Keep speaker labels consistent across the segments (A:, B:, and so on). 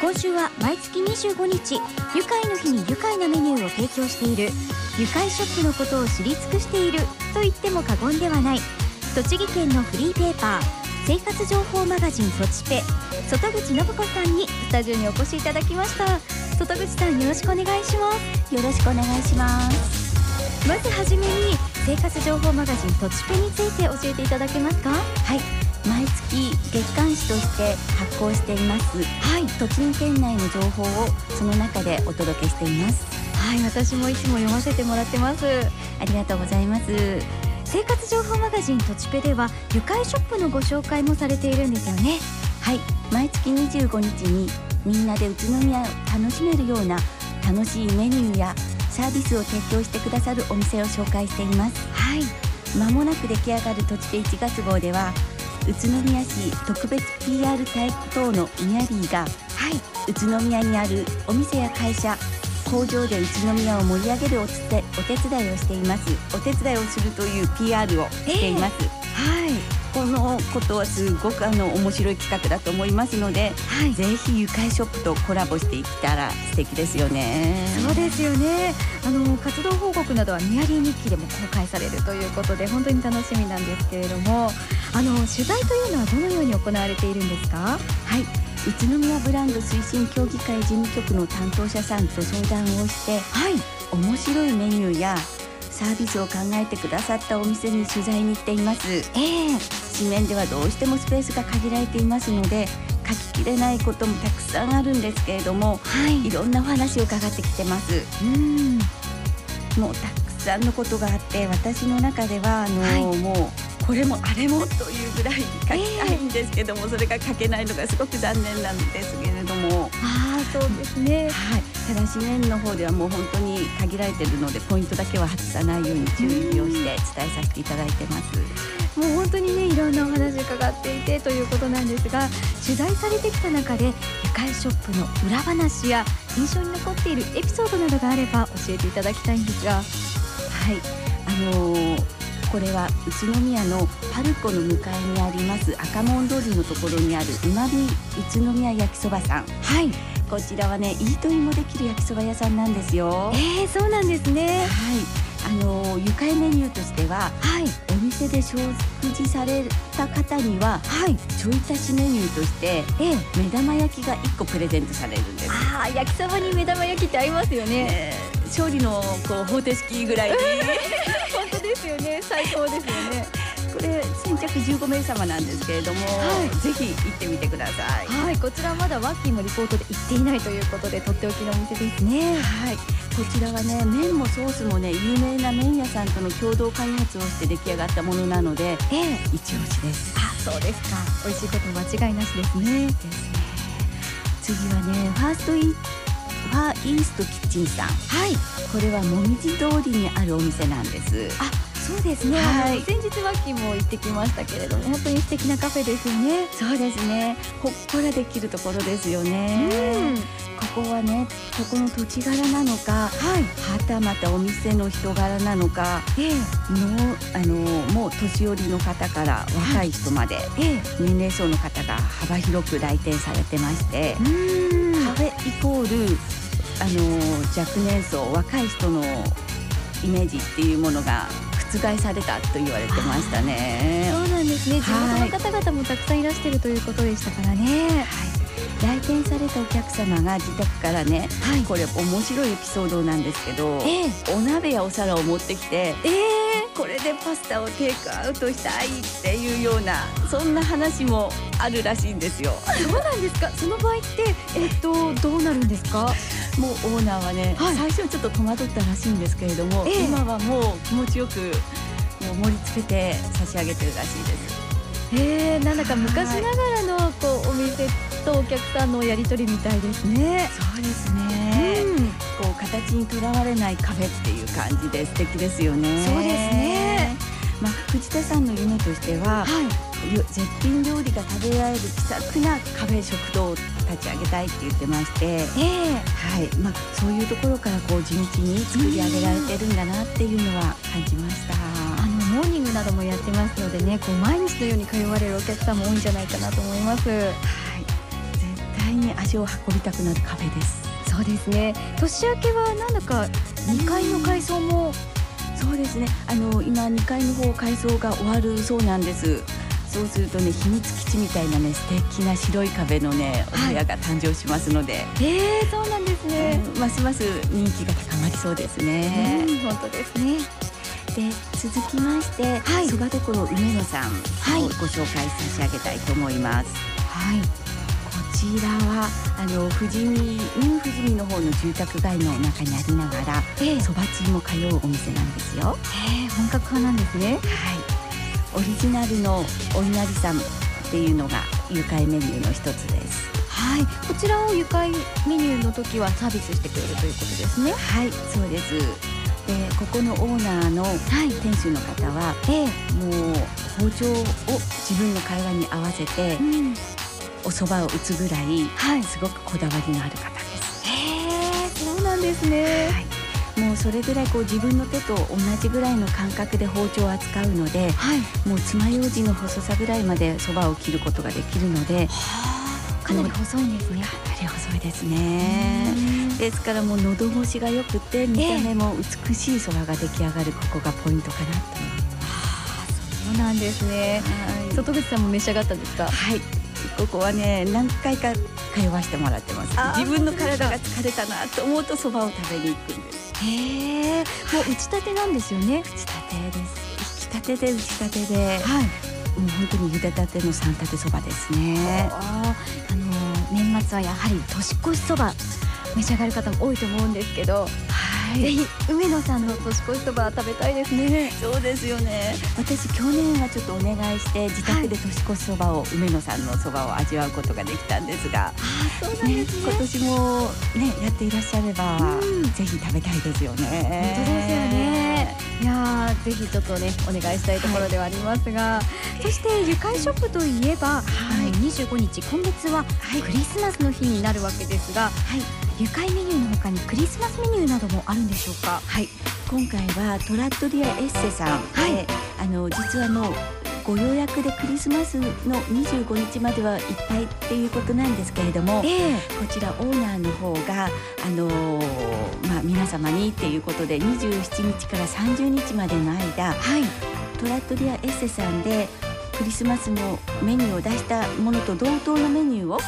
A: 今週は毎月25日愉快の日に愉快なメニューを提供している愉快ショップのことを知り尽くしていると言っても過言ではない栃木県のフリーペーパー生活情報マガジンとちペ外口信子さんにスタジオにお越しいただきました。外口さんよろしくお願いします。
B: よろしくお願いします。
A: まずはじめに生活情報マガジンとちペについて教えていただけますか？
B: はい毎月月刊誌として発行しています。はい。栃木県内の情報をその中でお届けしています。
A: はい私もいつも読ませてもらってます。
B: ありがとうございます。
A: 生活情報マガジンとちペでは愉快ショップのご紹介もされているんですよね。
B: はい。毎月25日にみんなで宇都宮を楽しめるような楽しいメニューやサービスを提供してくださるお店を紹介しています。
A: はい。
B: 間もなく出来上がる土地ペ1月号では宇都宮市特別 PR 体等のミヤリーが、はい、宇都宮にあるお店や会社工場で宇都宮を盛り上げるおつてお手伝いをしています。お手伝いをするという PR をしています、え
A: ー、はい
B: このことはすごくあの面白い企画だと思いますので、はい、ぜひ愉快ショップとコラボしていったら素敵ですよね。
A: そうですよね。あの活動報告などはニアリー日記でも公開されるということで本当に楽しみなんですけれどもあの取材というのはどのように行われているんですか？
B: はい。宇都宮ブランド推進協議会事務局の担当者さんと相談をして、はい、面白いメニューやサービスを考えてくださったお店に取材に行っています、えー、紙面ではどうしてもスペースが限られていますので書ききれないこともたくさんあるんですけれども、はい、いろんなお話を伺ってきてます。うん。もうたくさんのことがあって私の中ではあの、はい、もうこれもあれもというぐらい書きたいんですけども、えー、それが書けないのがすごく残念なんですけれども。
A: ああそうですね、
B: はいただし面の方ではもう本当に限られているのでポイントだけは外さないように注意をして伝えさせていただいてます。
A: もう本当にねいろんなお話伺っていてということなんですが取材されてきた中で愉快ショップの裏話や印象に残っているエピソードなどがあれば教えていただきたいんですがはい
B: あのー、これは宇都宮のパルコの向かいにあります赤門通りのところにあるうまみ宇都宮焼きそばさん
A: はい
B: こちらはねイートインもできる焼きそば屋さんなんですよ。
A: えー、そうなんですね。
B: はい。あの愉快メニューとしては、はい、お店で食事された方には、はい、ちょい足しメニューとして、ええ、目玉焼きが1個プレゼントされるんです。
A: ああ焼きそばに目玉焼きって合いますよね。ね
B: 勝利のこう方程式ぐらいに。
A: 本当ですよね。最高ですよね
B: これ先着15名様なんですけれども、はい、ぜひ行ってみてください。
A: はい。こちらまだワッキーもリポートで行っていないということでとっておきのお店ですね。
B: はい。こちらはね麺もソースもね有名な麺屋さんとの共同開発をして出来上がったものなので、ええ、一押しです。
A: あそうですか。美味しいこと間違いなしですね。ですね。
B: 次はねファーストイファーイーストキッチンさん。はい。これはもみじ通りにあるお店なんです。
A: あそうですね、はい、先日ワッキーも行ってきましたけれども本当に素敵なカフェですよね。
B: そうですね。ほっこらできるところですよね。ここはねここの土地柄なのか、はい、はたまたお店の人柄なのか、ええ、のあのもう年寄りの方から若い人まで、はい、年齢層の方が幅広く来店されてましてカフェイコールあの若年層若い人のイメージっていうものが覆されたと言われてましたね。
A: そうなんですね。地元の方々もたくさんいらしてるということでしたからね、はい。
B: 来店されたお客様が自宅からね、はい、これ面白いエピソードなんですけど、えー、お鍋やお皿を持ってきて、えー、これでパスタをテイクアウトしたいっていうようなそんな話もあるらしいんですよ。
A: そうなんですか？その場合ってえっとどうなるんですか？
B: もうオーナーはね、はい、最初はちょっと戸惑ったらしいんですけれども、えー、今はもう気持ちよくもう盛り付けて差し上げてるらしいです。
A: へえなんだか昔ながらのこうお店とお客さんのやり取りみたいですね。
B: そうですね、うん、こう形にとらわれないカフェっていう感じで素敵ですよね。
A: そうですね
B: まあ、藤田さんの夢としては、はい、絶品料理が食べられる気さくなカフェ食堂を立ち上げたいって言ってまして、えーはいまあ、そういうところからこう地道に作り上げられてるんだなっていうのは感じました。
A: あのモーニングなどもやってますのでねこう毎日のように通われるお客さんも多いんじゃないかなと思います。はい
B: 対に足を運びたくなるカフェです
A: そうですね。年明けはなんだか2階の改装も
B: そうですね。あの今2階の方改装が終わるそうなんです。そうするとね秘密基地みたいなね素敵な白い壁のねお部屋が誕生しますので、はい、
A: えー、そうなんですね、
B: うん、ますます人気が高まりそうですね、
A: うん、本当ですね。
B: で続きまして、はい、そばどころ梅野さんをご紹介差し上げたいと思います。
A: はい、こ
B: ちらはあの富士見ニュー富士見の方の住宅街の中にありながら、そばつゆも通うお店なんですよ。
A: え本格派なんですね。はい。
B: オリジナルのお稲荷さんっていうのが愉快メニューの一つです。
A: はい、こちらを愉快メニューの時はサービスしてくれるということですね。
B: はい、そうです。でここのオーナーの店主の方は、はい、もう包丁を自分の会話に合わせて、うん、お蕎麦を打つぐらい、はい、すごくこだわりのある方です。
A: へそうなんですね、はい
B: もうそれぐらいこう自分の手と同じぐらいの感覚で包丁を扱うので、はい、もう爪楊枝の細さぐらいまでそばを切ることができるので、
A: かなり細いんですね。
B: かなり細いですね。ですからもう喉越しが良くて見た目も美しい空が出来上がるここがポイントかなと思います。
A: そうなんですね。はい、外口さんも召し上がったんですか？
B: はい。ここはね何回か通わせてもらってます。自分の体が疲れたなと思うとそばを食べに行くんです。
A: へえ。もう打ち立てなんですよね。
B: 打ち立てです。引き立てで打ち立てで。はい。もう本当に茹でたての三立てそばですね。
A: あの年末はやはり年越しそば召し上がる方も多いと思うんですけど、はい、ぜひ梅野さんの年越しそば食べたいですね。
B: そうですよね。私去年はちょっとお願いして自宅で年越しそばを、梅野さんのそばを味わうことができたんですが
A: あそうなんですね、
B: ね、今年もねやっていらっしゃれば、うん、ぜひ食べたいですよね。
A: 本当ですよね。いやぜひちょっとねお願いしたいところではありますが、はい、そして愉快ショップといえば、はい、25日今月はクリスマスの日になるわけですが、はい、愉快メニューの他にクリスマスメニューなどもあるんでしょうか？
B: はい。今回はトラットリアエッセさん。はい、あの実はもうご予約でクリスマスの25日まではいっぱいっていうことなんですけれども、えー、こちらオーナーの方が、あのー、まあ、皆様にっていうことで27日から30日までの間、はい、トラットリアエッセさんでクリスマスのメニューを出したものと同等のメニューを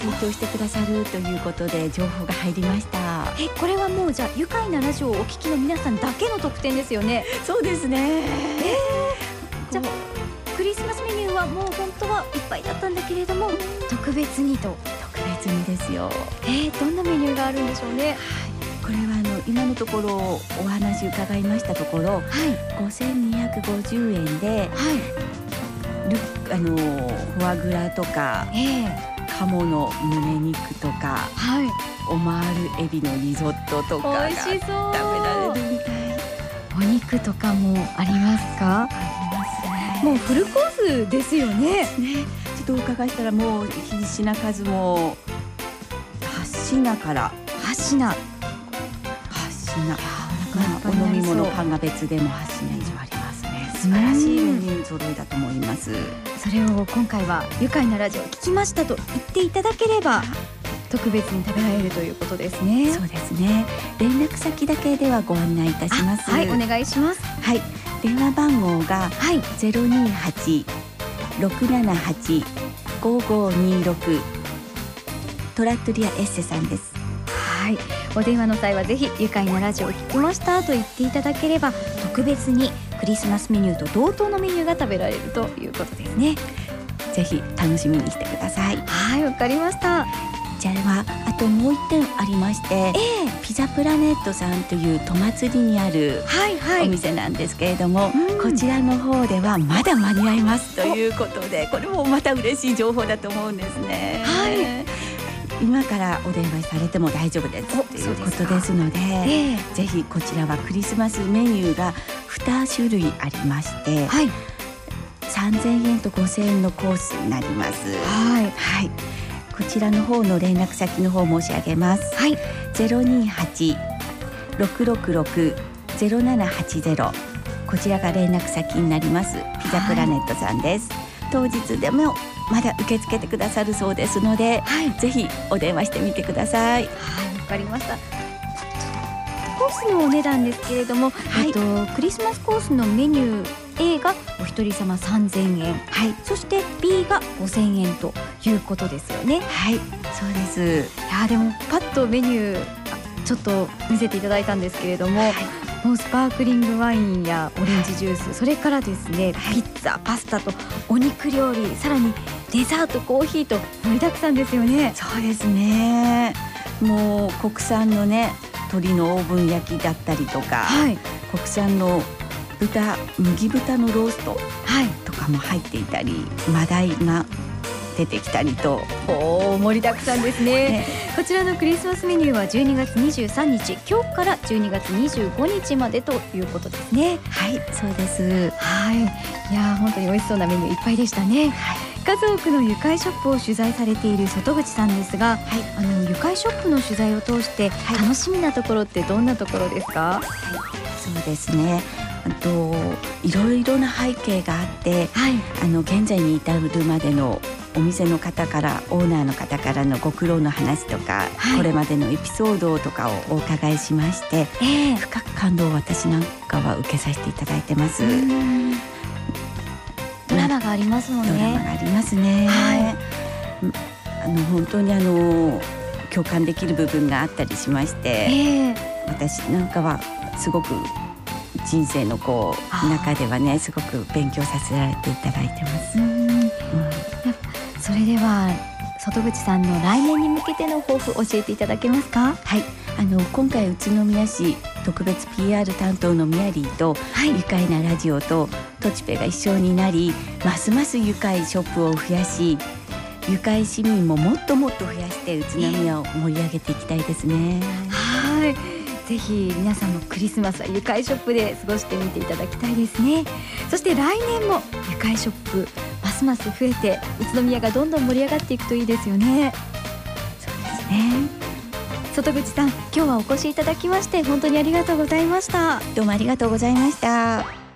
B: 提供してくださるということで情報が入りました。
A: えこれはもうじゃあ愉快なラジオをお聞きの皆さんだけの特典ですよね？
B: そうですね。え
A: ー、じゃクリスマスメニューはもう本当はいっぱいだったんだけれども特別にと。
B: 特別にですよ。
A: えー、どんなメニューがあるんでしょうね？はい。
B: これはあの今のところお話伺いましたところ、はい、5250円で、はい、ルあのフォアグラとか、えー、鴨の胸肉とか、はい、オマールエビのリゾットとかが食べられるみたい
A: お肉とかもありますか？
B: あります
A: ね。もうフルコースですよね。ね。
B: ちょっとお伺いしたらもう必死な数も8品から。
A: 8品8
B: 品まあ、お飲み物パンが別でも8品以上ありますね。素晴らしいメニュー揃いだと思います
A: それを今回は愉快なラジオ聞きましたと言っていただければ特別に食べられるということですね。
B: そうですね。連絡先だけではご案内いたします。
A: はいお願いします。
B: はい。電話番号がはい。ゼロ二八六七八五五二六。トラットリアエッセさんです。
A: はい。お電話の際はぜひ愉快なラジオを聞きましたと言っていただければ特別にクリスマスメニューと同等のメニューが食べられるということですね。
B: ぜひ楽しみにしてください。
A: はいわかりました。
B: じゃああともう一点ありまして、えー、ピザプラネットさんという戸祭りにあるお店なんですけれども、はいはいこちらの方ではまだ間に合いますということでこれもまた嬉しい情報だと思うんですね。はい今からお電話されても大丈夫です。ということですので、えー、ぜひこちらはクリスマスメニューが2種類ありまして、はい、3000円と5000円のコースになります。はい、はい、こちらの方の連絡先の方申し上げます。はい、028 666 0780こちらが連絡先になります。ピザプラネットさんです。当日でもまだ受け付けてくださるそうですので、はい、ぜひお電話してみてください。
A: はい、わかりました。コースのお値段ですけれども、はい、えっとクリスマスコースのメニュー A がお一人様3000円、はい、そして B が5000円ということですよね。
B: はい、そうです。
A: いやでもパッとメニューちょっと見せていただいたんですけれども、はい、もうスパークリングワインやオレンジジュース、それからですね、ピッツァ、パスタとお肉料理、さらにデザート、コーヒーと盛りだくさんですよね。
B: そうですね。もう国産のね鶏のオーブン焼きだったりとか、はい、国産の豚麦豚のローストとかも入っていたり、マダイが出てきたりと。
A: お盛りだくさんですね、ね、こちらのクリスマスメニューは12月23日今日から12月25日までということですね。
B: はいそうです。
A: はい。いや本当に美味しそうなメニューいっぱいでしたね、はい数多くの愉快ショップを取材されている外口さんですが、はい、あの愉快ショップの取材を通して楽しみなところってどんなところですか、はい、
B: そうですね。あといろいろな背景があって、はい、あの現在に至るまでのお店の方からオーナーの方からのご苦労の話とか、はい、これまでのエピソードとかをお伺いしまして、えー、深く感動を私なんかは受けさせていただいてます。
A: ありますもんね。
B: ドラマがありますね。はい、あの本当にあの共感できる部分があったりしまして、えー、私なんかはすごく人生のこう中ではねすごく勉強させられていただいてます。うん、
A: それでは外口さんの来年に向けての抱負教えていただけますか？
B: はい。あの今回宇都宮市特別 PR 担当のミヤリーと、はい、愉快なラジオとトチペが一緒になりますます愉快ショップを増やし愉快市民ももっともっと増やして宇都宮を盛り上げていきたいですね。
A: はい。ぜひ皆さんもクリスマスは愉快ショップで過ごしてみていただきたいですね。そして来年も愉快ショップますます増えて宇都宮がどんどん盛り上がっていくといいですよね。
B: そうですね。
A: 外口さん今日はお越しいただきまして本当にありがとうございました。
B: どうもありがとうございました